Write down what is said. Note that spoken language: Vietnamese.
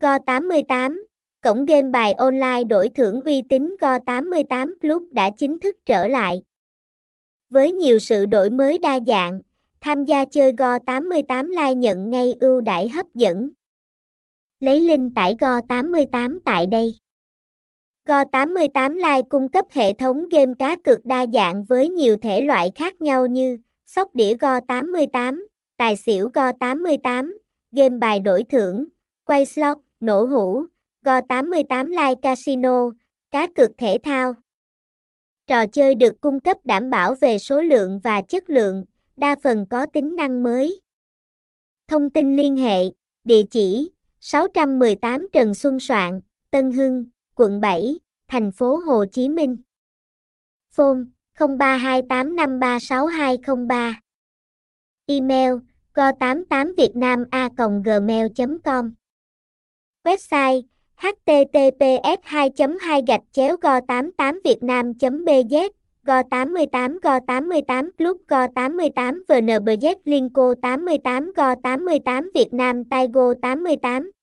Go88, cổng game bài online đổi thưởng uy tín Go88 Club đã chính thức trở lại. Với nhiều sự đổi mới đa dạng, tham gia chơi Go88 Live nhận ngay ưu đãi hấp dẫn. Lấy link tải Go88 tại đây. Go88 Live cung cấp hệ thống game cá cược đa dạng với nhiều thể loại khác nhau như sóc đĩa Go88, tài xỉu Go88, game bài đổi thưởng, quay slot, nổ hũ, Go88 Live Casino, cá cược thể thao. Trò chơi được cung cấp đảm bảo về số lượng và chất lượng, đa phần có tính năng mới. Thông tin liên hệ, địa chỉ 618 Trần Xuân Soạn, Tân Hưng, quận 7, thành phố Hồ Chí Minh. Phone 0328536203. Email go88vietnama gmail com Website https 2 2 gạch chéo go 88 vietnam bz go 88 go 88 club go 88 vnbz linko 88 go 88 việt nam taigo 88